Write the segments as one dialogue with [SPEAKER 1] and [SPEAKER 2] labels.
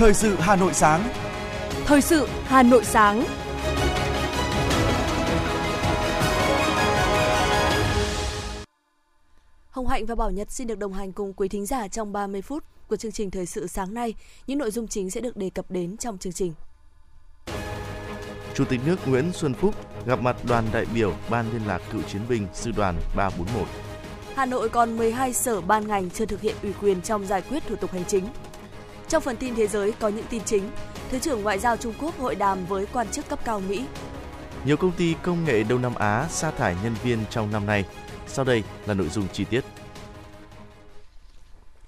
[SPEAKER 1] Thời sự Hà Nội sáng.
[SPEAKER 2] Thời sự Hà Nội sáng. Hồng Hạnh và Bảo Nhật xin được đồng hành cùng quý thính giả trong 30 phút của chương trình Thời sự sáng nay. Những nội dung chính sẽ được đề cập đến trong chương trình.
[SPEAKER 3] Chủ tịch nước Nguyễn Xuân Phúc gặp mặt đoàn đại biểu Ban Liên lạc Cựu chiến binh Sư đoàn 341.
[SPEAKER 2] Hà Nội còn 12 sở ban ngành chưa thực hiện ủy quyền trong giải quyết thủ tục hành chính. Trong phần tin thế giới có những tin chính, Thứ trưởng Ngoại giao Trung Quốc hội đàm với quan chức cấp cao Mỹ.
[SPEAKER 3] Nhiều công ty công nghệ Đông Nam Á sa thải nhân viên trong năm nay. Sau đây là nội dung chi tiết.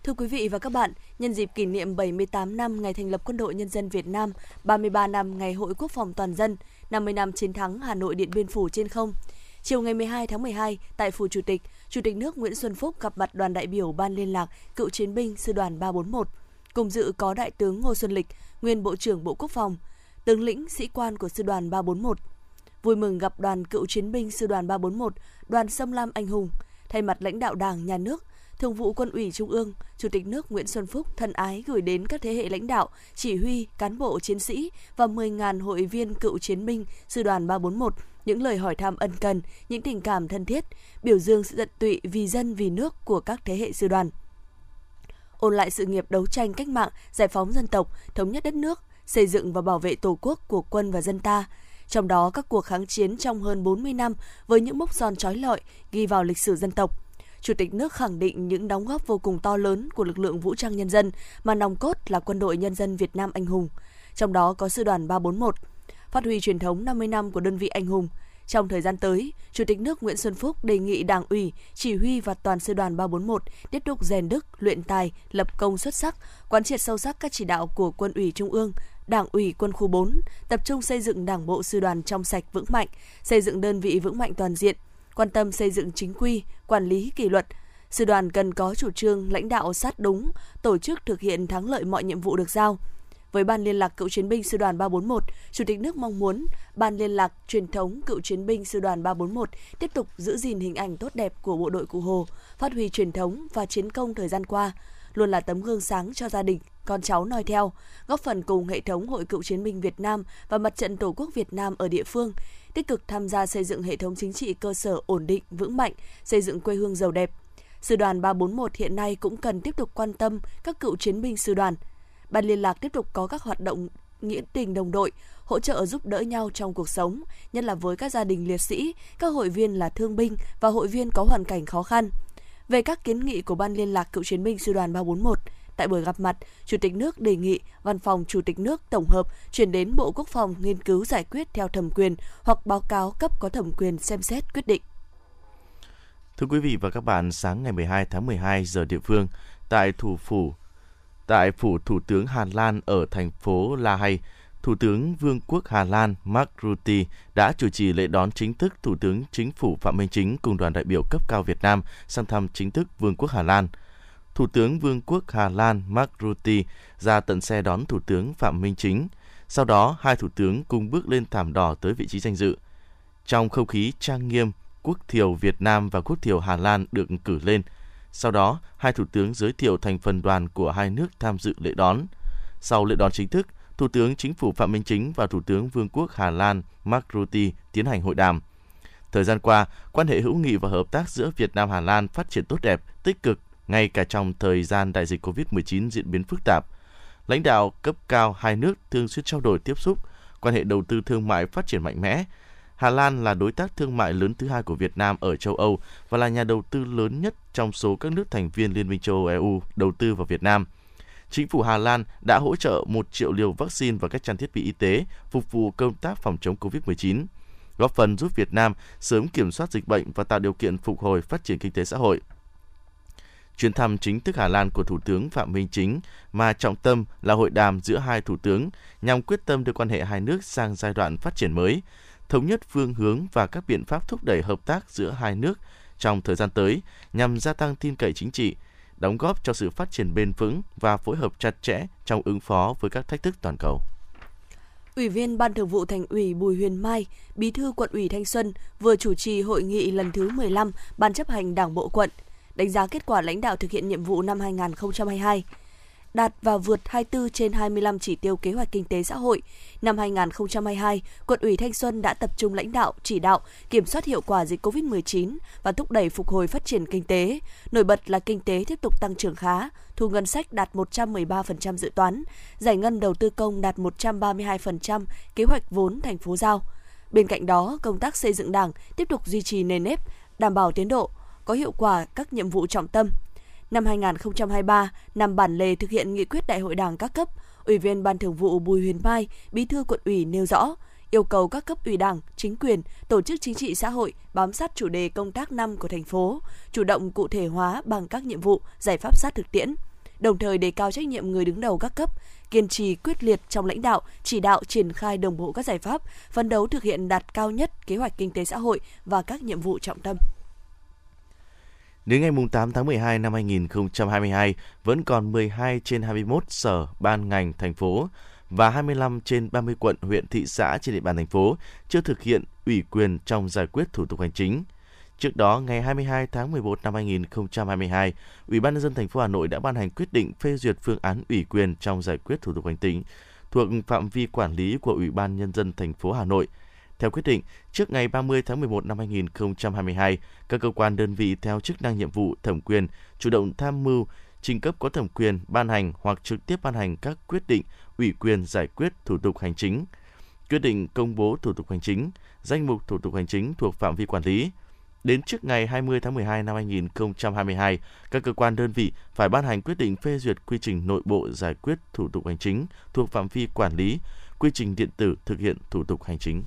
[SPEAKER 2] Thưa quý vị và các bạn, nhân dịp kỷ niệm 78 năm ngày thành lập Quân đội Nhân dân Việt Nam, 33 năm ngày Hội Quốc phòng toàn dân, 50 năm chiến thắng Hà Nội Điện Biên Phủ trên không, Chiều ngày 12 tháng 12, tại Phủ Chủ tịch, Chủ tịch nước Nguyễn Xuân Phúc gặp mặt đoàn đại biểu Ban Liên lạc Cựu Chiến binh Sư đoàn 341. Cùng dự có Đại tướng Ngô Xuân Lịch, nguyên Bộ trưởng Bộ Quốc phòng, tướng lĩnh sĩ quan của Sư đoàn 341. Vui mừng gặp đoàn cựu chiến binh Sư đoàn 341, đoàn Sâm Lam Anh Hùng, thay mặt lãnh đạo Đảng, Nhà nước, Thường vụ Quân ủy Trung ương, Chủ tịch nước Nguyễn Xuân Phúc thân ái gửi đến các thế hệ lãnh đạo, chỉ huy, cán bộ chiến sĩ và 10.000 hội viên cựu chiến binh Sư đoàn 341 những lời hỏi thăm ân cần, những tình cảm thân thiết, biểu dương sự tận tụy vì dân vì nước của các thế hệ sư đoàn. Ôn lại sự nghiệp đấu tranh cách mạng, giải phóng dân tộc, thống nhất đất nước, xây dựng và bảo vệ Tổ quốc của quân và dân ta, trong đó các cuộc kháng chiến trong hơn 40 năm với những mốc son trói lọi ghi vào lịch sử dân tộc. Chủ tịch nước khẳng định những đóng góp vô cùng to lớn của lực lượng vũ trang nhân dân mà nòng cốt là quân đội nhân dân Việt Nam anh hùng. Trong đó có sư đoàn 341, phát huy truyền thống 50 năm của đơn vị anh hùng. Trong thời gian tới, Chủ tịch nước Nguyễn Xuân Phúc đề nghị Đảng ủy, chỉ huy và toàn sư đoàn 341 tiếp tục rèn đức, luyện tài, lập công xuất sắc, quán triệt sâu sắc các chỉ đạo của Quân ủy Trung ương, Đảng ủy Quân khu 4, tập trung xây dựng Đảng bộ sư đoàn trong sạch vững mạnh, xây dựng đơn vị vững mạnh toàn diện, quan tâm xây dựng chính quy, quản lý kỷ luật. Sư đoàn cần có chủ trương lãnh đạo sát đúng, tổ chức thực hiện thắng lợi mọi nhiệm vụ được giao, với Ban liên lạc cựu chiến binh sư đoàn 341, Chủ tịch nước mong muốn Ban liên lạc truyền thống cựu chiến binh sư đoàn 341 tiếp tục giữ gìn hình ảnh tốt đẹp của bộ đội Cụ Hồ, phát huy truyền thống và chiến công thời gian qua, luôn là tấm gương sáng cho gia đình, con cháu noi theo, góp phần cùng hệ thống Hội cựu chiến binh Việt Nam và Mặt trận Tổ quốc Việt Nam ở địa phương, tích cực tham gia xây dựng hệ thống chính trị cơ sở ổn định, vững mạnh, xây dựng quê hương giàu đẹp. Sư đoàn 341 hiện nay cũng cần tiếp tục quan tâm các cựu chiến binh sư đoàn, Ban liên lạc tiếp tục có các hoạt động nghĩa tình đồng đội, hỗ trợ giúp đỡ nhau trong cuộc sống, nhất là với các gia đình liệt sĩ, các hội viên là thương binh và hội viên có hoàn cảnh khó khăn. Về các kiến nghị của Ban liên lạc cựu chiến binh sư đoàn 341, tại buổi gặp mặt, Chủ tịch nước đề nghị Văn phòng Chủ tịch nước tổng hợp chuyển đến Bộ Quốc phòng nghiên cứu giải quyết theo thẩm quyền hoặc báo cáo cấp có thẩm quyền xem xét quyết định.
[SPEAKER 3] Thưa quý vị và các bạn, sáng ngày 12 tháng 12 giờ địa phương, tại thủ phủ Tại phủ Thủ tướng Hà Lan ở thành phố La Hay, Thủ tướng Vương quốc Hà Lan Mark Rutte đã chủ trì lễ đón chính thức Thủ tướng Chính phủ Phạm Minh Chính cùng đoàn đại biểu cấp cao Việt Nam sang thăm chính thức Vương quốc Hà Lan. Thủ tướng Vương quốc Hà Lan Mark Rutte ra tận xe đón Thủ tướng Phạm Minh Chính. Sau đó, hai thủ tướng cùng bước lên thảm đỏ tới vị trí danh dự. Trong không khí trang nghiêm, quốc thiều Việt Nam và quốc thiều Hà Lan được cử lên – sau đó, hai thủ tướng giới thiệu thành phần đoàn của hai nước tham dự lễ đón. Sau lễ đón chính thức, Thủ tướng Chính phủ Phạm Minh Chính và Thủ tướng Vương quốc Hà Lan Mark Rutte tiến hành hội đàm. Thời gian qua, quan hệ hữu nghị và hợp tác giữa Việt Nam Hà Lan phát triển tốt đẹp, tích cực, ngay cả trong thời gian đại dịch COVID-19 diễn biến phức tạp. Lãnh đạo cấp cao hai nước thường xuyên trao đổi tiếp xúc, quan hệ đầu tư thương mại phát triển mạnh mẽ, Hà Lan là đối tác thương mại lớn thứ hai của Việt Nam ở châu Âu và là nhà đầu tư lớn nhất trong số các nước thành viên Liên minh châu Âu EU đầu tư vào Việt Nam. Chính phủ Hà Lan đã hỗ trợ 1 triệu liều vaccine và các trang thiết bị y tế phục vụ công tác phòng chống COVID-19, góp phần giúp Việt Nam sớm kiểm soát dịch bệnh và tạo điều kiện phục hồi phát triển kinh tế xã hội. Chuyến thăm chính thức Hà Lan của Thủ tướng Phạm Minh Chính mà trọng tâm là hội đàm giữa hai thủ tướng nhằm quyết tâm đưa quan hệ hai nước sang giai đoạn phát triển mới, thống nhất phương hướng và các biện pháp thúc đẩy hợp tác giữa hai nước trong thời gian tới nhằm gia tăng tin cậy chính trị, đóng góp cho sự phát triển bền vững và phối hợp chặt chẽ trong ứng phó với các thách thức toàn cầu.
[SPEAKER 2] Ủy viên Ban Thường vụ Thành ủy Bùi Huyền Mai, Bí thư Quận ủy Thanh Xuân vừa chủ trì hội nghị lần thứ 15 Ban chấp hành Đảng bộ quận. đánh giá kết quả lãnh đạo thực hiện nhiệm vụ năm 2022 đạt và vượt 24 trên 25 chỉ tiêu kế hoạch kinh tế xã hội. Năm 2022, quận ủy Thanh Xuân đã tập trung lãnh đạo, chỉ đạo, kiểm soát hiệu quả dịch COVID-19 và thúc đẩy phục hồi phát triển kinh tế. Nổi bật là kinh tế tiếp tục tăng trưởng khá, thu ngân sách đạt 113% dự toán, giải ngân đầu tư công đạt 132% kế hoạch vốn thành phố giao. Bên cạnh đó, công tác xây dựng Đảng tiếp tục duy trì nền nếp, đảm bảo tiến độ, có hiệu quả các nhiệm vụ trọng tâm, Năm 2023, năm bản lề thực hiện nghị quyết đại hội đảng các cấp, Ủy viên Ban Thường vụ Bùi Huyền Mai, Bí thư quận ủy nêu rõ, yêu cầu các cấp ủy đảng, chính quyền, tổ chức chính trị xã hội bám sát chủ đề công tác năm của thành phố, chủ động cụ thể hóa bằng các nhiệm vụ, giải pháp sát thực tiễn, đồng thời đề cao trách nhiệm người đứng đầu các cấp, kiên trì quyết liệt trong lãnh đạo, chỉ đạo triển khai đồng bộ các giải pháp, phấn đấu thực hiện đạt cao nhất kế hoạch kinh tế xã hội và các nhiệm vụ trọng tâm.
[SPEAKER 3] Đến ngày 8 tháng 12 năm 2022, vẫn còn 12 trên 21 sở, ban ngành, thành phố và 25 trên 30 quận, huyện, thị xã trên địa bàn thành phố chưa thực hiện ủy quyền trong giải quyết thủ tục hành chính. Trước đó, ngày 22 tháng 11 năm 2022, Ủy ban nhân dân thành phố Hà Nội đã ban hành quyết định phê duyệt phương án ủy quyền trong giải quyết thủ tục hành chính thuộc phạm vi quản lý của Ủy ban nhân dân thành phố Hà Nội – theo quyết định, trước ngày 30 tháng 11 năm 2022, các cơ quan đơn vị theo chức năng nhiệm vụ thẩm quyền chủ động tham mưu trình cấp có thẩm quyền ban hành hoặc trực tiếp ban hành các quyết định ủy quyền giải quyết thủ tục hành chính, quyết định công bố thủ tục hành chính, danh mục thủ tục hành chính thuộc phạm vi quản lý. Đến trước ngày 20 tháng 12 năm 2022, các cơ quan đơn vị phải ban hành quyết định phê duyệt quy trình nội bộ giải quyết thủ tục hành chính thuộc phạm vi quản lý, quy trình điện tử thực hiện thủ tục hành chính.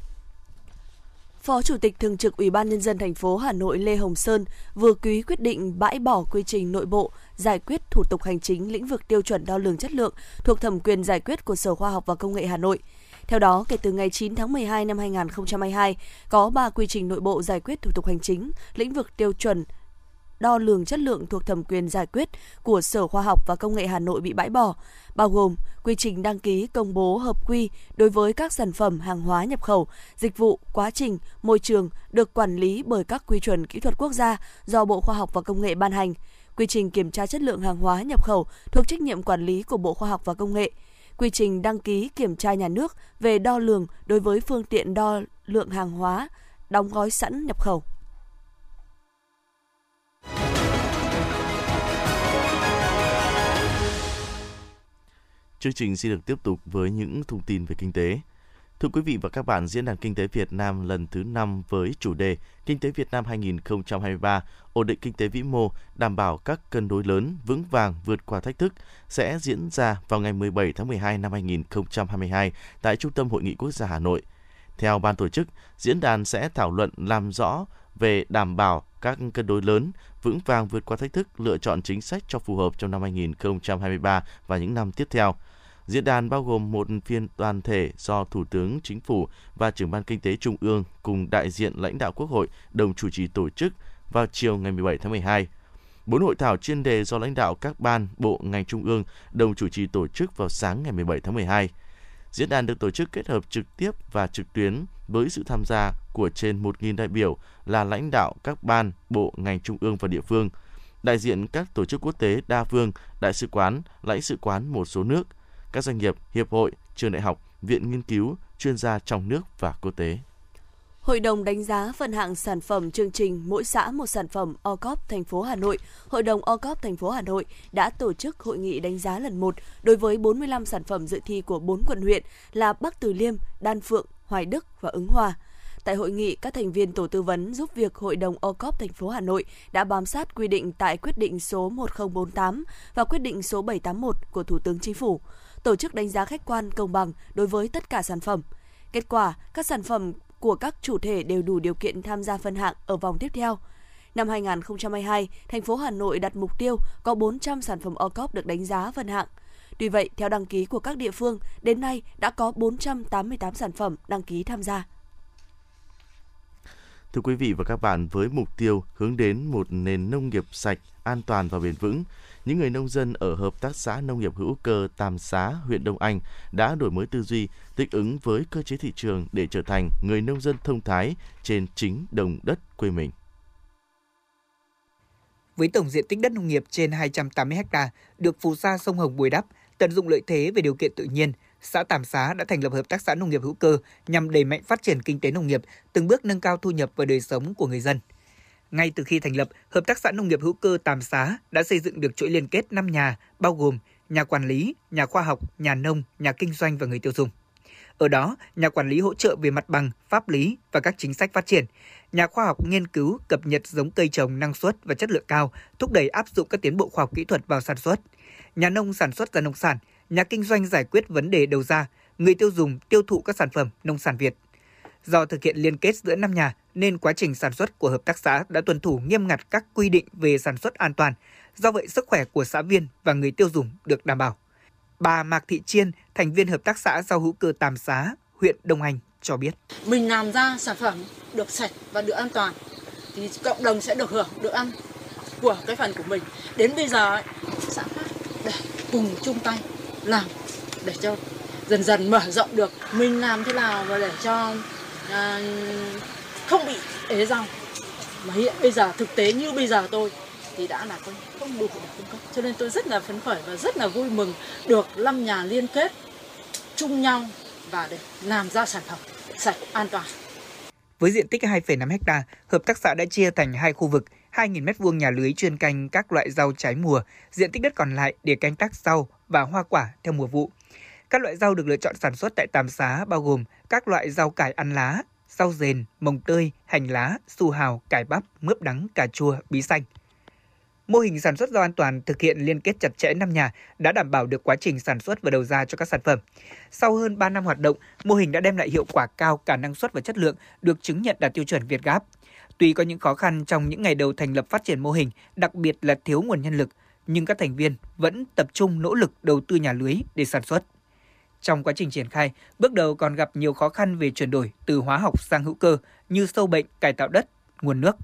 [SPEAKER 2] Phó Chủ tịch Thường trực Ủy ban Nhân dân thành phố Hà Nội Lê Hồng Sơn vừa ký quyết định bãi bỏ quy trình nội bộ giải quyết thủ tục hành chính lĩnh vực tiêu chuẩn đo lường chất lượng thuộc thẩm quyền giải quyết của Sở Khoa học và Công nghệ Hà Nội. Theo đó, kể từ ngày 9 tháng 12 năm 2022, có 3 quy trình nội bộ giải quyết thủ tục hành chính lĩnh vực tiêu chuẩn đo lường chất lượng thuộc thẩm quyền giải quyết của Sở Khoa học và Công nghệ Hà Nội bị bãi bỏ, bao gồm quy trình đăng ký công bố hợp quy đối với các sản phẩm hàng hóa nhập khẩu, dịch vụ, quá trình, môi trường được quản lý bởi các quy chuẩn kỹ thuật quốc gia do Bộ Khoa học và Công nghệ ban hành, quy trình kiểm tra chất lượng hàng hóa nhập khẩu thuộc trách nhiệm quản lý của Bộ Khoa học và Công nghệ, quy trình đăng ký kiểm tra nhà nước về đo lường đối với phương tiện đo lượng hàng hóa đóng gói sẵn nhập khẩu.
[SPEAKER 3] Chương trình xin được tiếp tục với những thông tin về kinh tế. Thưa quý vị và các bạn, Diễn đàn Kinh tế Việt Nam lần thứ 5 với chủ đề Kinh tế Việt Nam 2023, ổn định kinh tế vĩ mô, đảm bảo các cân đối lớn, vững vàng vượt qua thách thức sẽ diễn ra vào ngày 17 tháng 12 năm 2022 tại Trung tâm Hội nghị Quốc gia Hà Nội. Theo ban tổ chức, diễn đàn sẽ thảo luận làm rõ về đảm bảo các cân đối lớn, vững vàng vượt qua thách thức, lựa chọn chính sách cho phù hợp trong năm 2023 và những năm tiếp theo. Diễn đàn bao gồm một phiên toàn thể do Thủ tướng Chính phủ và trưởng ban kinh tế Trung ương cùng đại diện lãnh đạo Quốc hội đồng chủ trì tổ chức vào chiều ngày 17 tháng 12. Bốn hội thảo chuyên đề do lãnh đạo các ban, bộ, ngành trung ương đồng chủ trì tổ chức vào sáng ngày 17 tháng 12. Diễn đàn được tổ chức kết hợp trực tiếp và trực tuyến với sự tham gia của trên 1.000 đại biểu là lãnh đạo các ban, bộ, ngành trung ương và địa phương, đại diện các tổ chức quốc tế đa phương, đại sứ quán, lãnh sự quán một số nước, các doanh nghiệp, hiệp hội, trường đại học, viện nghiên cứu, chuyên gia trong nước và quốc tế.
[SPEAKER 2] Hội đồng đánh giá phân hạng sản phẩm chương trình Mỗi xã một sản phẩm OCOP thành phố Hà Nội, Hội đồng OCOP thành phố Hà Nội đã tổ chức hội nghị đánh giá lần 1 đối với 45 sản phẩm dự thi của 4 quận huyện là Bắc Từ Liêm, Đan Phượng, Hoài Đức và Ứng Hòa. Tại hội nghị, các thành viên tổ tư vấn giúp việc Hội đồng OCOP thành phố Hà Nội đã bám sát quy định tại quyết định số 1048 và quyết định số 781 của Thủ tướng Chính phủ tổ chức đánh giá khách quan công bằng đối với tất cả sản phẩm. Kết quả, các sản phẩm của các chủ thể đều đủ điều kiện tham gia phân hạng ở vòng tiếp theo. Năm 2022, thành phố Hà Nội đặt mục tiêu có 400 sản phẩm OCOP được đánh giá phân hạng. Tuy vậy, theo đăng ký của các địa phương, đến nay đã có 488 sản phẩm đăng ký tham gia.
[SPEAKER 3] Thưa quý vị và các bạn, với mục tiêu hướng đến một nền nông nghiệp sạch, an toàn và bền vững, những người nông dân ở Hợp tác xã Nông nghiệp hữu cơ Tam Xá, huyện Đông Anh đã đổi mới tư duy, thích ứng với cơ chế thị trường để trở thành người nông dân thông thái trên chính đồng đất quê mình.
[SPEAKER 1] với tổng diện tích đất nông nghiệp trên 280 ha được phù sa sông Hồng bồi đắp, tận dụng lợi thế về điều kiện tự nhiên, xã Tàm Xá đã thành lập hợp tác xã nông nghiệp hữu cơ nhằm đẩy mạnh phát triển kinh tế nông nghiệp, từng bước nâng cao thu nhập và đời sống của người dân. Ngay từ khi thành lập, Hợp tác xã nông nghiệp hữu cơ Tàm Xá đã xây dựng được chuỗi liên kết 5 nhà, bao gồm nhà quản lý, nhà khoa học, nhà nông, nhà kinh doanh và người tiêu dùng. Ở đó, nhà quản lý hỗ trợ về mặt bằng, pháp lý và các chính sách phát triển. Nhà khoa học nghiên cứu, cập nhật giống cây trồng năng suất và chất lượng cao, thúc đẩy áp dụng các tiến bộ khoa học kỹ thuật vào sản xuất. Nhà nông sản xuất ra nông sản, nhà kinh doanh giải quyết vấn đề đầu ra, người tiêu dùng tiêu thụ các sản phẩm nông sản Việt. Do thực hiện liên kết giữa năm nhà nên quá trình sản xuất của hợp tác xã đã tuân thủ nghiêm ngặt các quy định về sản xuất an toàn. Do vậy sức khỏe của xã viên và người tiêu dùng được đảm bảo. Bà Mạc Thị Chiên, thành viên hợp tác xã rau hữu cơ Tàm Xá, huyện Đông Anh cho biết.
[SPEAKER 4] Mình làm ra sản phẩm được sạch và được an toàn thì cộng đồng sẽ được hưởng, được ăn của cái phần của mình. Đến bây giờ ấy, xã khác để cùng chung tay làm để cho dần dần mở rộng được mình làm thế nào và để cho à, không bị ế rau mà hiện bây giờ thực tế như bây giờ tôi thì đã là không, không đủ để cung cấp cho nên tôi rất là phấn khởi và rất là vui mừng được năm nhà liên kết chung nhau và để làm ra sản phẩm sạch an toàn.
[SPEAKER 1] Với diện tích 2,5 ha, hợp tác xã đã chia thành hai khu vực, 2.000 m2 nhà lưới chuyên canh các loại rau trái mùa, diện tích đất còn lại để canh tác rau và hoa quả theo mùa vụ. Các loại rau được lựa chọn sản xuất tại Tam Xá bao gồm các loại rau cải ăn lá, rau rền, mồng tơi, hành lá, su hào, cải bắp, mướp đắng, cà chua, bí xanh. Mô hình sản xuất rau an toàn thực hiện liên kết chặt chẽ năm nhà đã đảm bảo được quá trình sản xuất và đầu ra cho các sản phẩm. Sau hơn 3 năm hoạt động, mô hình đã đem lại hiệu quả cao cả năng suất và chất lượng, được chứng nhận đạt tiêu chuẩn Việt Gáp. Tuy có những khó khăn trong những ngày đầu thành lập phát triển mô hình, đặc biệt là thiếu nguồn nhân lực, nhưng các thành viên vẫn tập trung nỗ lực đầu tư nhà lưới để sản xuất. Trong quá trình triển khai, bước đầu còn gặp nhiều khó khăn về chuyển đổi từ hóa học sang hữu cơ như sâu bệnh, cải tạo đất, nguồn nước.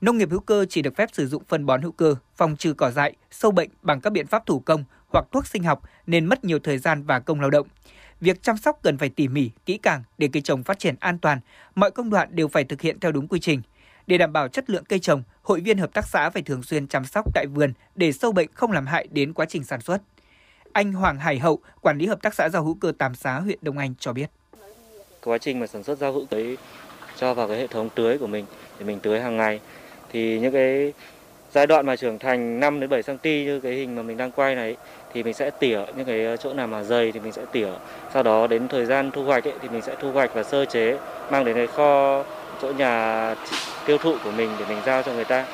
[SPEAKER 1] Nông nghiệp hữu cơ chỉ được phép sử dụng phân bón hữu cơ, phòng trừ cỏ dại, sâu bệnh bằng các biện pháp thủ công hoặc thuốc sinh học nên mất nhiều thời gian và công lao động. Việc chăm sóc cần phải tỉ mỉ, kỹ càng để cây trồng phát triển an toàn, mọi công đoạn đều phải thực hiện theo đúng quy trình. Để đảm bảo chất lượng cây trồng, hội viên hợp tác xã phải thường xuyên chăm sóc tại vườn để sâu bệnh không làm hại đến quá trình sản xuất. Anh Hoàng Hải Hậu, quản lý hợp tác xã rau hữu cơ Tam Xá, huyện Đông Anh cho biết.
[SPEAKER 5] Quá trình mà sản xuất rau hữu cơ cho vào cái hệ thống tưới của mình để mình tưới hàng ngày thì những cái giai đoạn mà trưởng thành 5 đến 7 cm như cái hình mà mình đang quay này thì mình sẽ tỉa những cái chỗ nào mà dày thì mình sẽ tỉa. Sau đó đến thời gian thu hoạch ấy, thì mình sẽ thu hoạch và sơ chế mang đến cái kho chỗ nhà tiêu thụ của mình để mình giao cho người ta.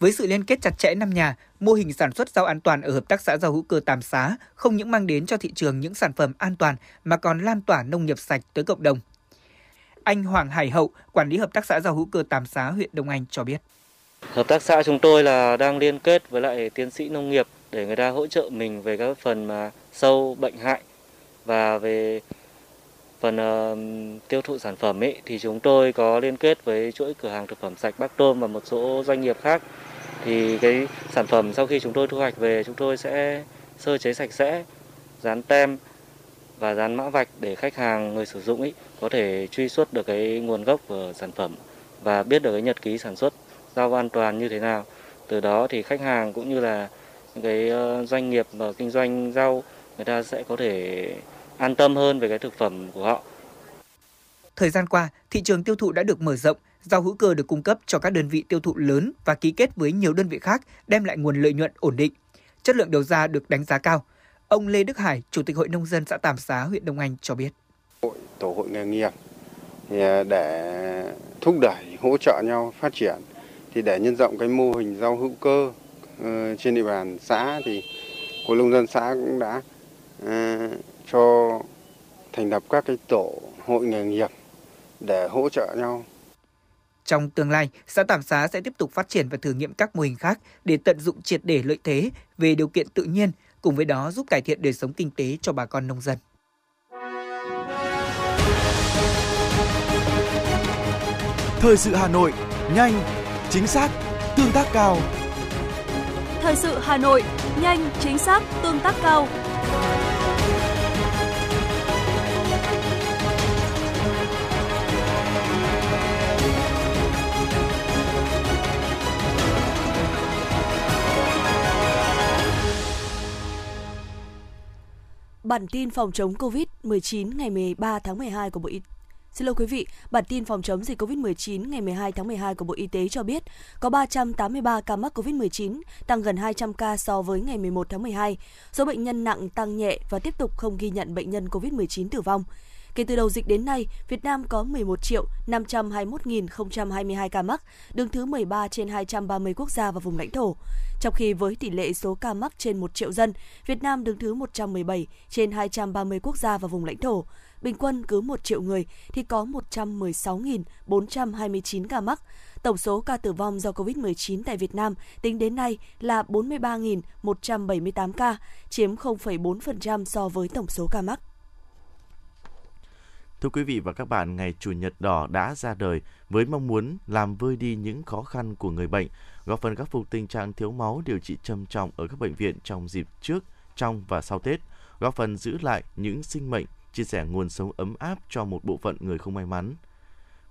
[SPEAKER 1] Với sự liên kết chặt chẽ năm nhà, mô hình sản xuất rau an toàn ở hợp tác xã rau hữu cơ Tam Xá không những mang đến cho thị trường những sản phẩm an toàn mà còn lan tỏa nông nghiệp sạch tới cộng đồng. Anh Hoàng Hải Hậu, quản lý hợp tác xã rau hữu cơ Tam Xá, huyện Đông Anh cho biết.
[SPEAKER 5] Hợp tác xã chúng tôi là đang liên kết với lại tiến sĩ nông nghiệp để người ta hỗ trợ mình về các phần mà sâu bệnh hại và về phần uh, tiêu thụ sản phẩm ấy thì chúng tôi có liên kết với chuỗi cửa hàng thực phẩm sạch Bắc Tôm và một số doanh nghiệp khác thì cái sản phẩm sau khi chúng tôi thu hoạch về chúng tôi sẽ sơ chế sạch sẽ dán tem và dán mã vạch để khách hàng người sử dụng ấy có thể truy xuất được cái nguồn gốc của sản phẩm và biết được cái nhật ký sản xuất rau an toàn như thế nào từ đó thì khách hàng cũng như là cái ờ, doanh nghiệp và kinh doanh rau người ta sẽ có thể an tâm hơn về cái thực phẩm của họ.
[SPEAKER 1] Thời gian qua, thị trường tiêu thụ đã được mở rộng, rau hữu cơ được cung cấp cho các đơn vị tiêu thụ lớn và ký kết với nhiều đơn vị khác đem lại nguồn lợi nhuận ổn định. Chất lượng đầu ra được đánh giá cao. Ông Lê Đức Hải, Chủ tịch Hội Nông dân xã Tàm Xá, huyện Đông Anh cho biết.
[SPEAKER 6] Hội Tổ hội nghề nghiệp à, để thúc đẩy hỗ trợ nhau phát triển thì để nhân rộng cái mô hình rau hữu cơ ờ, trên địa bàn xã thì Hội nông dân xã cũng đã ờ, cho thành lập các cái tổ hội nghề nghiệp để hỗ trợ nhau.
[SPEAKER 1] Trong tương lai, xã Tàm Xá sẽ tiếp tục phát triển và thử nghiệm các mô hình khác để tận dụng triệt để lợi thế về điều kiện tự nhiên, cùng với đó giúp cải thiện đời sống kinh tế cho bà con nông dân.
[SPEAKER 7] Thời sự Hà Nội, nhanh, chính xác, tương tác cao.
[SPEAKER 2] Thời sự Hà Nội, nhanh, chính xác, tương tác cao. Bản tin phòng chống COVID-19 ngày 13 tháng 12 của Bộ Y Xin lỗi quý vị, bản tin phòng chống dịch COVID-19 ngày 12 tháng 12 của Bộ Y tế cho biết có 383 ca mắc COVID-19, tăng gần 200 ca so với ngày 11 tháng 12. Số bệnh nhân nặng tăng nhẹ và tiếp tục không ghi nhận bệnh nhân COVID-19 tử vong. Kể từ đầu dịch đến nay, Việt Nam có 11 triệu 521.022 ca mắc, đứng thứ 13 trên 230 quốc gia và vùng lãnh thổ. Trong khi với tỷ lệ số ca mắc trên 1 triệu dân, Việt Nam đứng thứ 117 trên 230 quốc gia và vùng lãnh thổ. Bình quân cứ 1 triệu người thì có 116.429 ca mắc. Tổng số ca tử vong do COVID-19 tại Việt Nam tính đến nay là 43.178 ca, chiếm 0,4% so với tổng số ca mắc.
[SPEAKER 3] Thưa quý vị và các bạn, ngày Chủ nhật đỏ đã ra đời với mong muốn làm vơi đi những khó khăn của người bệnh, góp phần khắc phục tình trạng thiếu máu điều trị trầm trọng ở các bệnh viện trong dịp trước, trong và sau Tết, góp phần giữ lại những sinh mệnh, chia sẻ nguồn sống ấm áp cho một bộ phận người không may mắn.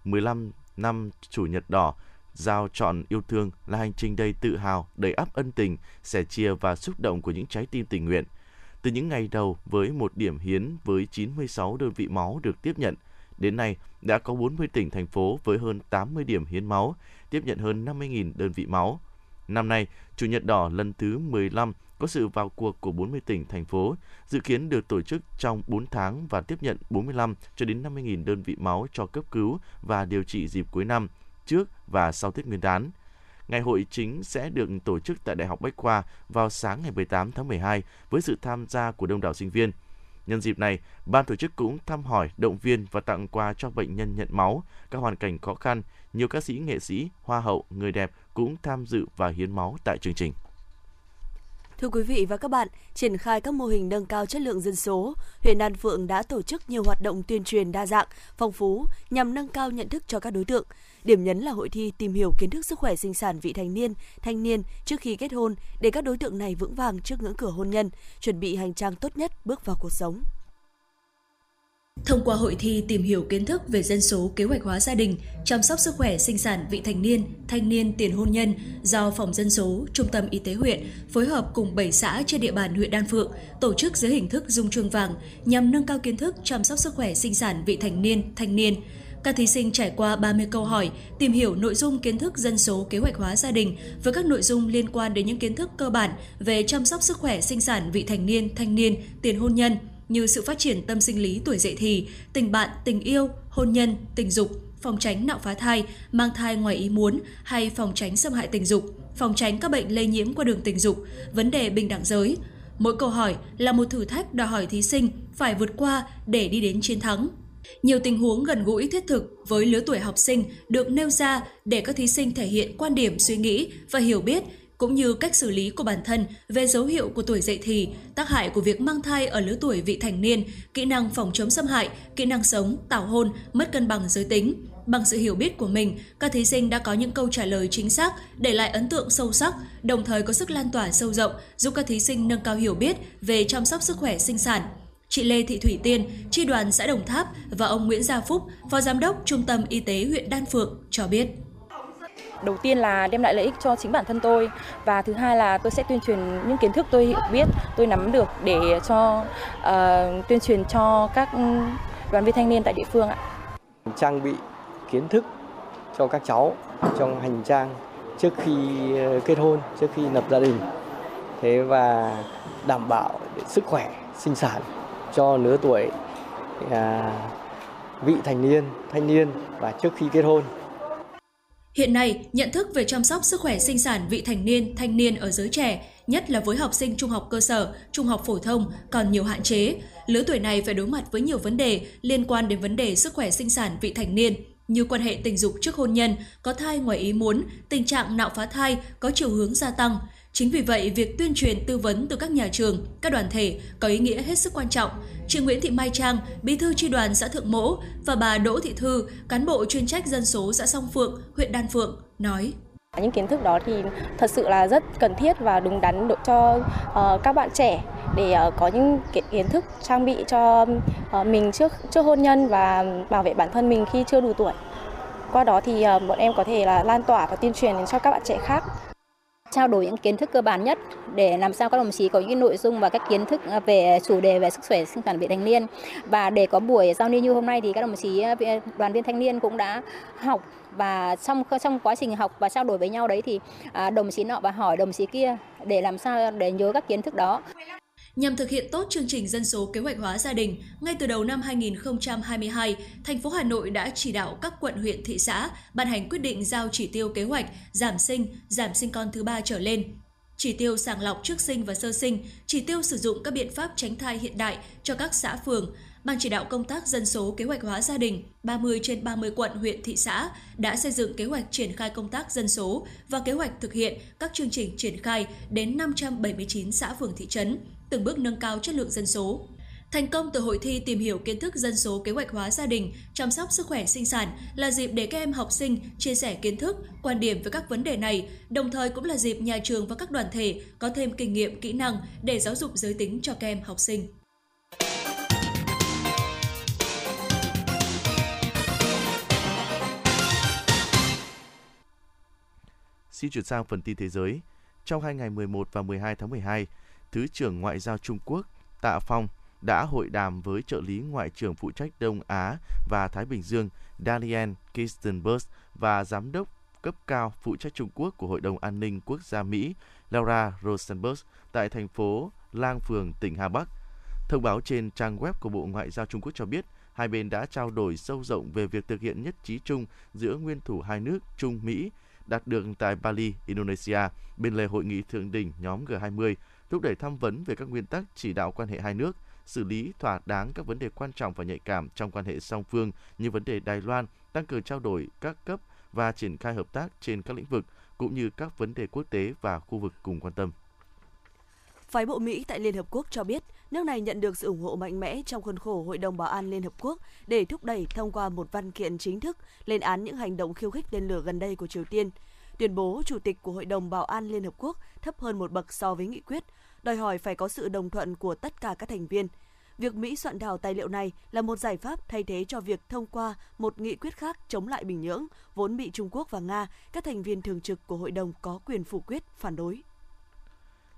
[SPEAKER 3] 15 năm Chủ nhật đỏ Giao chọn yêu thương là hành trình đầy tự hào, đầy áp ân tình, sẻ chia và xúc động của những trái tim tình nguyện – từ những ngày đầu với một điểm hiến với 96 đơn vị máu được tiếp nhận, đến nay đã có 40 tỉnh, thành phố với hơn 80 điểm hiến máu, tiếp nhận hơn 50.000 đơn vị máu. Năm nay, Chủ nhật đỏ lần thứ 15 có sự vào cuộc của 40 tỉnh, thành phố, dự kiến được tổ chức trong 4 tháng và tiếp nhận 45 cho đến 50.000 đơn vị máu cho cấp cứu và điều trị dịp cuối năm, trước và sau Tết Nguyên đán – Ngày hội chính sẽ được tổ chức tại Đại học Bách Khoa vào sáng ngày 18 tháng 12 với sự tham gia của đông đảo sinh viên. Nhân dịp này, ban tổ chức cũng thăm hỏi, động viên và tặng quà cho bệnh nhân nhận máu, các hoàn cảnh khó khăn. Nhiều ca sĩ, nghệ sĩ, hoa hậu, người đẹp cũng tham dự và hiến máu tại chương trình.
[SPEAKER 2] Thưa quý vị và các bạn, triển khai các mô hình nâng cao chất lượng dân số, huyện Đan Phượng đã tổ chức nhiều hoạt động tuyên truyền đa dạng, phong phú nhằm nâng cao nhận thức cho các đối tượng. Điểm nhấn là hội thi tìm hiểu kiến thức sức khỏe sinh sản vị thành niên, thanh niên trước khi kết hôn để các đối tượng này vững vàng trước ngưỡng cửa hôn nhân, chuẩn bị hành trang tốt nhất bước vào cuộc sống.
[SPEAKER 8] Thông qua hội thi tìm hiểu kiến thức về dân số kế hoạch hóa gia đình, chăm sóc sức khỏe sinh sản vị thành niên, thanh niên tiền hôn nhân do Phòng Dân số, Trung tâm Y tế huyện phối hợp cùng 7 xã trên địa bàn huyện Đan Phượng tổ chức dưới hình thức dung chuông vàng nhằm nâng cao kiến thức chăm sóc sức khỏe sinh sản vị thành niên, thanh niên. Các thí sinh trải qua 30 câu hỏi, tìm hiểu nội dung kiến thức dân số kế hoạch hóa gia đình với các nội dung liên quan đến những kiến thức cơ bản về chăm sóc sức khỏe sinh sản vị thành niên, thanh niên, tiền hôn nhân, như sự phát triển tâm sinh lý tuổi dậy thì, tình bạn, tình yêu, hôn nhân, tình dục, phòng tránh nạo phá thai, mang thai ngoài ý muốn hay phòng tránh xâm hại tình dục, phòng tránh các bệnh lây nhiễm qua đường tình dục, vấn đề bình đẳng giới. Mỗi câu hỏi là một thử thách đòi hỏi thí sinh phải vượt qua để đi đến chiến thắng. Nhiều tình huống gần gũi thiết thực với lứa tuổi học sinh được nêu ra để các thí sinh thể hiện quan điểm suy nghĩ và hiểu biết cũng như cách xử lý của bản thân về dấu hiệu của tuổi dậy thì, tác hại của việc mang thai ở lứa tuổi vị thành niên, kỹ năng phòng chống xâm hại, kỹ năng sống, tảo hôn, mất cân bằng giới tính. Bằng sự hiểu biết của mình, các thí sinh đã có những câu trả lời chính xác, để lại ấn tượng sâu sắc, đồng thời có sức lan tỏa sâu rộng, giúp các thí sinh nâng cao hiểu biết về chăm sóc sức khỏe sinh sản. Chị Lê Thị Thủy Tiên, tri đoàn xã Đồng Tháp và ông Nguyễn Gia Phúc, Phó Giám đốc Trung tâm Y tế huyện Đan Phượng cho biết.
[SPEAKER 9] Đầu tiên là đem lại lợi ích cho chính bản thân tôi và thứ hai là tôi sẽ tuyên truyền những kiến thức tôi hiểu biết tôi nắm được để cho uh, tuyên truyền cho các đoàn viên thanh niên tại địa phương ạ.
[SPEAKER 10] Trang bị kiến thức cho các cháu trong hành trang trước khi ờ, kết hôn trước khi lập gia đình. Thế và đảm bảo sức khỏe sinh sản cho lứa tuổi à, vị thành niên thanh niên và trước khi kết hôn
[SPEAKER 8] Hiện nay, nhận thức về chăm sóc sức khỏe sinh sản vị thành niên, thanh niên ở giới trẻ, nhất là với học sinh trung học cơ sở, trung học phổ thông còn nhiều hạn chế. Lứa tuổi này phải đối mặt với nhiều vấn đề liên quan đến vấn đề sức khỏe sinh sản vị thành niên, như quan hệ tình dục trước hôn nhân, có thai ngoài ý muốn, tình trạng nạo phá thai có chiều hướng gia tăng, Chính vì vậy, việc tuyên truyền tư vấn từ các nhà trường, các đoàn thể có ý nghĩa hết sức quan trọng. Chị Nguyễn Thị Mai Trang, bí thư tri đoàn xã Thượng Mỗ và bà Đỗ Thị Thư, cán bộ chuyên trách dân số xã Song Phượng, huyện Đan Phượng, nói.
[SPEAKER 9] Những kiến thức đó thì thật sự là rất cần thiết và đúng đắn cho uh, các bạn trẻ để uh, có những kiến thức trang bị cho uh, mình trước trước hôn nhân và bảo vệ bản thân mình khi chưa đủ tuổi. Qua đó thì uh, bọn em có thể là lan tỏa và tuyên truyền đến cho các bạn trẻ khác
[SPEAKER 11] trao đổi những kiến thức cơ bản nhất để làm sao các đồng chí có những nội dung và các kiến thức à, về chủ đề về sức khỏe, sinh sản vị thanh niên và để có buổi giao lưu như hôm nay thì các đồng chí à, à, đoàn viên thanh niên cũng đã học và trong trong quá trình học và trao đổi với nhau đấy thì đồng chí nọ và hỏi đồng chí kia để làm sao để nhớ các kiến thức đó.
[SPEAKER 8] Nhằm thực hiện tốt chương trình dân số kế hoạch hóa gia đình, ngay từ đầu năm 2022, thành phố Hà Nội đã chỉ đạo các quận huyện thị xã ban hành quyết định giao chỉ tiêu kế hoạch giảm sinh, giảm sinh con thứ ba trở lên. Chỉ tiêu sàng lọc trước sinh và sơ sinh, chỉ tiêu sử dụng các biện pháp tránh thai hiện đại cho các xã phường, Ban chỉ đạo công tác dân số kế hoạch hóa gia đình 30 trên 30 quận huyện thị xã đã xây dựng kế hoạch triển khai công tác dân số và kế hoạch thực hiện các chương trình triển khai đến 579 xã phường thị trấn, từng bước nâng cao chất lượng dân số. Thành công từ hội thi tìm hiểu kiến thức dân số kế hoạch hóa gia đình, chăm sóc sức khỏe sinh sản là dịp để các em học sinh chia sẻ kiến thức, quan điểm về các vấn đề này, đồng thời cũng là dịp nhà trường và các đoàn thể có thêm kinh nghiệm, kỹ năng để giáo dục giới tính cho các em học sinh.
[SPEAKER 3] Xin chuyển sang phần tin thế giới. Trong hai ngày 11 và 12 tháng 12, Thứ trưởng Ngoại giao Trung Quốc Tạ Phong đã hội đàm với trợ lý Ngoại trưởng phụ trách Đông Á và Thái Bình Dương Daniel Kistenberg và Giám đốc cấp cao phụ trách Trung Quốc của Hội đồng An ninh Quốc gia Mỹ Laura Rosenberg tại thành phố Lang Phường, tỉnh Hà Bắc. Thông báo trên trang web của Bộ Ngoại giao Trung Quốc cho biết, hai bên đã trao đổi sâu rộng về việc thực hiện nhất trí chung giữa nguyên thủ hai nước Trung Mỹ đạt được tại Bali, Indonesia, bên lề hội nghị thượng đỉnh nhóm G20, thúc đẩy tham vấn về các nguyên tắc chỉ đạo quan hệ hai nước, xử lý thỏa đáng các vấn đề quan trọng và nhạy cảm trong quan hệ song phương như vấn đề Đài Loan, tăng cường trao đổi các cấp và triển khai hợp tác trên các lĩnh vực cũng như các vấn đề quốc tế và khu vực cùng quan tâm.
[SPEAKER 2] Phái bộ Mỹ tại Liên Hợp Quốc cho biết nước này nhận được sự ủng hộ mạnh mẽ trong khuôn khổ Hội đồng Bảo an Liên Hợp Quốc để thúc đẩy thông qua một văn kiện chính thức lên án những hành động khiêu khích tên lửa gần đây của Triều Tiên. Tuyên bố Chủ tịch của Hội đồng Bảo an Liên Hợp Quốc thấp hơn một bậc so với nghị quyết, đòi hỏi phải có sự đồng thuận của tất cả các thành viên. Việc Mỹ soạn thảo tài liệu này là một giải pháp thay thế cho việc thông qua một nghị quyết khác chống lại Bình Nhưỡng, vốn bị Trung Quốc và Nga, các thành viên thường trực của hội đồng có quyền phủ quyết, phản đối.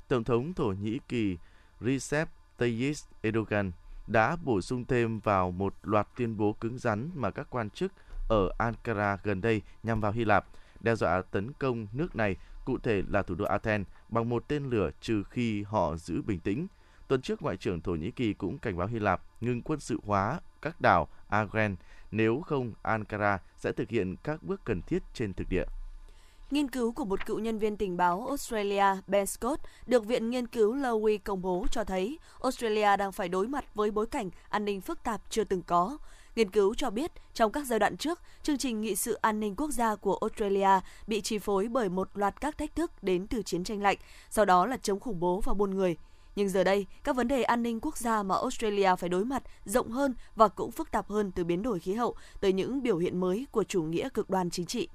[SPEAKER 3] Tổng thống Thổ Nhĩ Kỳ Recep Tayyip Erdogan đã bổ sung thêm vào một loạt tuyên bố cứng rắn mà các quan chức ở Ankara gần đây nhằm vào Hy Lạp, đe dọa tấn công nước này, cụ thể là thủ đô Athens, bằng một tên lửa trừ khi họ giữ bình tĩnh. Tuần trước, Ngoại trưởng Thổ Nhĩ Kỳ cũng cảnh báo Hy Lạp ngừng quân sự hóa các đảo Aegean, nếu không Ankara sẽ thực hiện các bước cần thiết trên thực địa.
[SPEAKER 2] Nghiên cứu của một cựu nhân viên tình báo Australia Ben Scott được Viện Nghiên cứu Lowy công bố cho thấy Australia đang phải đối mặt với bối cảnh an ninh phức tạp chưa từng có. Nghiên cứu cho biết, trong các giai đoạn trước, chương trình nghị sự an ninh quốc gia của Australia bị chi phối bởi một loạt các thách thức đến từ chiến tranh lạnh, sau đó là chống khủng bố và buôn người. Nhưng giờ đây, các vấn đề an ninh quốc gia mà Australia phải đối mặt rộng hơn và cũng phức tạp hơn từ biến đổi khí hậu tới những biểu hiện mới của chủ nghĩa cực đoan chính trị.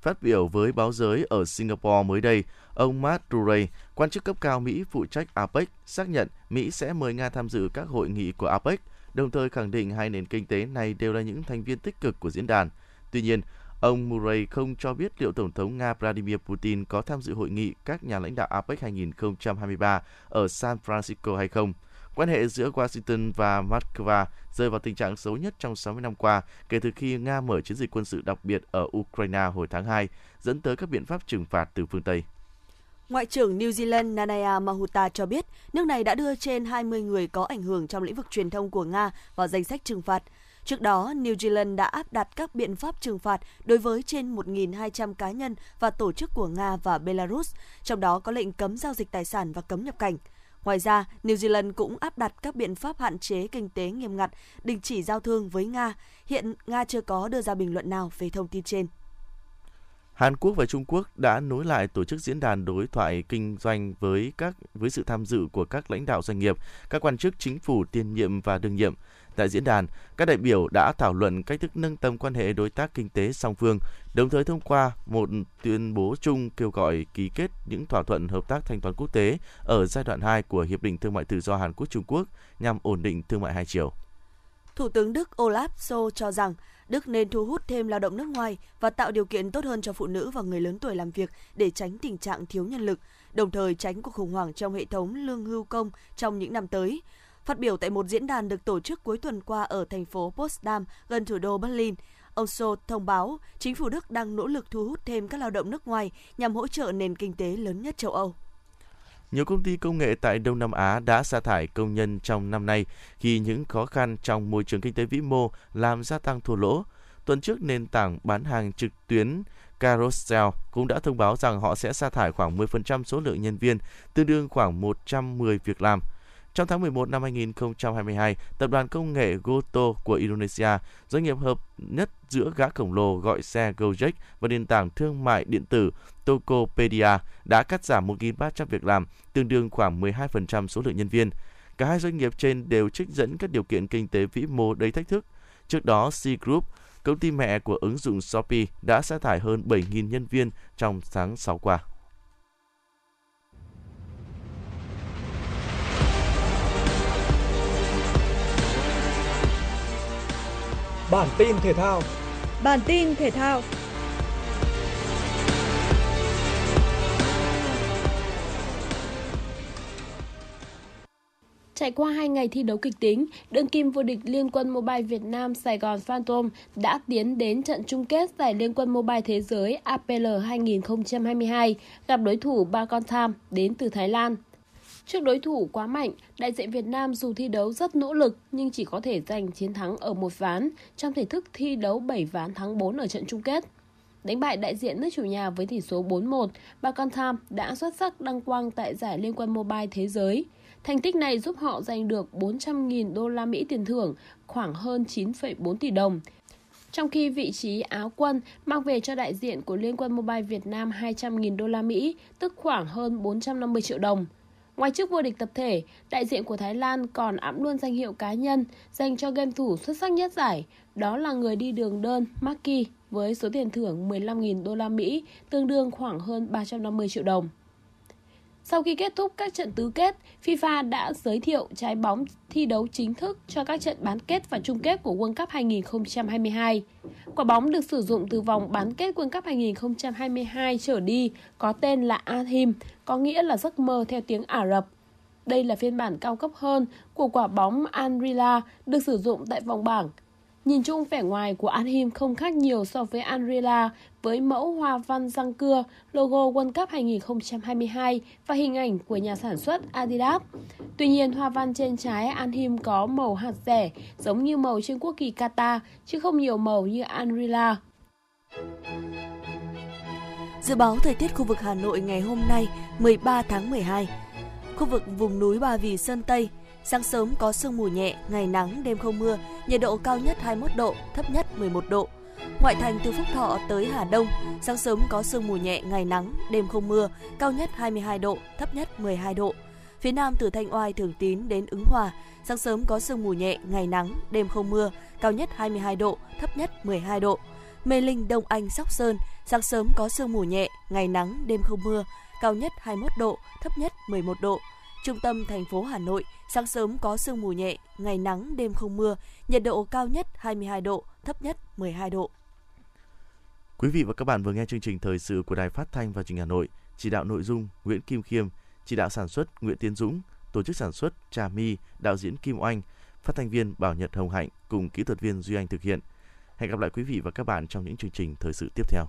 [SPEAKER 3] Phát biểu với báo giới ở Singapore mới đây, ông Matt Duray, quan chức cấp cao Mỹ phụ trách APEC, xác nhận Mỹ sẽ mời Nga tham dự các hội nghị của APEC, đồng thời khẳng định hai nền kinh tế này đều là những thành viên tích cực của diễn đàn. Tuy nhiên, ông Murray không cho biết liệu Tổng thống Nga Vladimir Putin có tham dự hội nghị các nhà lãnh đạo APEC 2023 ở San Francisco hay không. Quan hệ giữa Washington và Moscow rơi vào tình trạng xấu nhất trong 60 năm qua kể từ khi Nga mở chiến dịch quân sự đặc biệt ở Ukraine hồi tháng 2, dẫn tới các biện pháp trừng phạt từ phương Tây.
[SPEAKER 2] Ngoại trưởng New Zealand Nanaya Mahuta cho biết nước này đã đưa trên 20 người có ảnh hưởng trong lĩnh vực truyền thông của Nga vào danh sách trừng phạt. Trước đó, New Zealand đã áp đặt các biện pháp trừng phạt đối với trên 1.200 cá nhân và tổ chức của Nga và Belarus, trong đó có lệnh cấm giao dịch tài sản và cấm nhập cảnh. Ngoài ra, New Zealand cũng áp đặt các biện pháp hạn chế kinh tế nghiêm ngặt, đình chỉ giao thương với Nga. Hiện Nga chưa có đưa ra bình luận nào về thông tin trên.
[SPEAKER 3] Hàn Quốc và Trung Quốc đã nối lại tổ chức diễn đàn đối thoại kinh doanh với các với sự tham dự của các lãnh đạo doanh nghiệp, các quan chức chính phủ tiền nhiệm và đương nhiệm. Tại diễn đàn, các đại biểu đã thảo luận cách thức nâng tầm quan hệ đối tác kinh tế song phương, đồng thời thông qua một tuyên bố chung kêu gọi ký kết những thỏa thuận hợp tác thanh toán quốc tế ở giai đoạn 2 của Hiệp định Thương mại Tự do Hàn Quốc-Trung Quốc nhằm ổn định thương mại hai chiều.
[SPEAKER 2] Thủ tướng Đức Olaf Scholz cho rằng Đức nên thu hút thêm lao động nước ngoài và tạo điều kiện tốt hơn cho phụ nữ và người lớn tuổi làm việc để tránh tình trạng thiếu nhân lực, đồng thời tránh cuộc khủng hoảng trong hệ thống lương hưu công trong những năm tới. Phát biểu tại một diễn đàn được tổ chức cuối tuần qua ở thành phố Potsdam, gần thủ đô Berlin, ông Scholz thông báo chính phủ Đức đang nỗ lực thu hút thêm các lao động nước ngoài nhằm hỗ trợ nền kinh tế lớn nhất châu Âu.
[SPEAKER 3] Nhiều công ty công nghệ tại Đông Nam Á đã sa thải công nhân trong năm nay khi những khó khăn trong môi trường kinh tế vĩ mô làm gia tăng thua lỗ. Tuần trước, nền tảng bán hàng trực tuyến Carousel cũng đã thông báo rằng họ sẽ sa thải khoảng 10% số lượng nhân viên, tương đương khoảng 110 việc làm. Trong tháng 11 năm 2022, tập đoàn công nghệ Goto của Indonesia, doanh nghiệp hợp nhất giữa gã khổng lồ gọi xe Gojek và nền tảng thương mại điện tử Tokopedia đã cắt giảm 1.300 việc làm, tương đương khoảng 12% số lượng nhân viên. Cả hai doanh nghiệp trên đều trích dẫn các điều kiện kinh tế vĩ mô đầy thách thức. Trước đó, C Group, công ty mẹ của ứng dụng Shopee, đã sa thải hơn 7.000 nhân viên trong tháng 6 qua.
[SPEAKER 7] Bản tin thể thao.
[SPEAKER 12] Bản tin thể thao. Trải qua 2 ngày thi đấu kịch tính, đương kim vô địch Liên quân Mobile Việt Nam Sài Gòn Phantom đã tiến đến trận chung kết giải Liên quân Mobile Thế giới APL 2022 gặp đối thủ Bacontham đến từ Thái Lan. Trước đối thủ quá mạnh, đại diện Việt Nam dù thi đấu rất nỗ lực nhưng chỉ có thể giành chiến thắng ở một ván trong thể thức thi đấu 7 ván thắng 4 ở trận chung kết. Đánh bại đại diện nước chủ nhà với tỷ số 4-1, Bacontham đã xuất sắc đăng quang tại giải Liên quân Mobile Thế giới. Thành tích này giúp họ giành được 400.000 đô la Mỹ tiền thưởng, khoảng hơn 9,4 tỷ đồng. Trong khi vị trí áo quân mang về cho đại diện của Liên quân Mobile Việt Nam 200.000 đô la Mỹ, tức khoảng hơn 450 triệu đồng. Ngoài chức vô địch tập thể, đại diện của Thái Lan còn ẵm luôn danh hiệu cá nhân dành cho game thủ xuất sắc nhất giải, đó là người đi đường đơn Maki với số tiền thưởng 15.000 đô la Mỹ, tương đương khoảng hơn 350 triệu đồng. Sau khi kết thúc các trận tứ kết, FIFA đã giới thiệu trái bóng thi đấu chính thức cho các trận bán kết và chung kết của World Cup 2022. Quả bóng được sử dụng từ vòng bán kết World Cup 2022 trở đi có tên là Athim, có nghĩa là giấc mơ theo tiếng Ả Rập. Đây là phiên bản cao cấp hơn của quả bóng Anrila được sử dụng tại vòng bảng Nhìn chung vẻ ngoài của Anhim không khác nhiều so với Unreal với mẫu hoa văn răng cưa, logo World Cup 2022 và hình ảnh của nhà sản xuất Adidas. Tuy nhiên, hoa văn trên trái Anhim có màu hạt rẻ giống như màu trên quốc kỳ Qatar chứ không nhiều màu như Unreal.
[SPEAKER 2] Dự báo thời tiết khu vực Hà Nội ngày hôm nay 13 tháng 12 Khu vực vùng núi Ba Vì Sơn Tây Sáng sớm có sương mù nhẹ, ngày nắng, đêm không mưa, nhiệt độ cao nhất 21 độ, thấp nhất 11 độ. Ngoại thành từ Phúc Thọ tới Hà Đông, sáng sớm có sương mù nhẹ, ngày nắng, đêm không mưa, cao nhất 22 độ, thấp nhất 12 độ. Phía Nam từ Thanh Oai Thường Tín đến Ứng Hòa, sáng sớm có sương mù nhẹ, ngày nắng, đêm không mưa, cao nhất 22 độ, thấp nhất 12 độ. Mê Linh Đông Anh Sóc Sơn, sáng sớm có sương mù nhẹ, ngày nắng, đêm không mưa, cao nhất 21 độ, thấp nhất 11 độ. Trung tâm thành phố Hà Nội, sáng sớm có sương mù nhẹ, ngày nắng, đêm không mưa, nhiệt độ cao nhất 22 độ, thấp nhất 12 độ.
[SPEAKER 3] Quý vị và các bạn vừa nghe chương trình thời sự của Đài Phát thanh và Truyền hình Hà Nội, chỉ đạo nội dung Nguyễn Kim Khiêm, chỉ đạo sản xuất Nguyễn Tiến Dũng, tổ chức sản xuất Trà My, đạo diễn Kim Oanh, phát thanh viên Bảo Nhật Hồng Hạnh cùng kỹ thuật viên Duy Anh thực hiện. Hẹn gặp lại quý vị và các bạn trong những chương trình thời sự tiếp theo.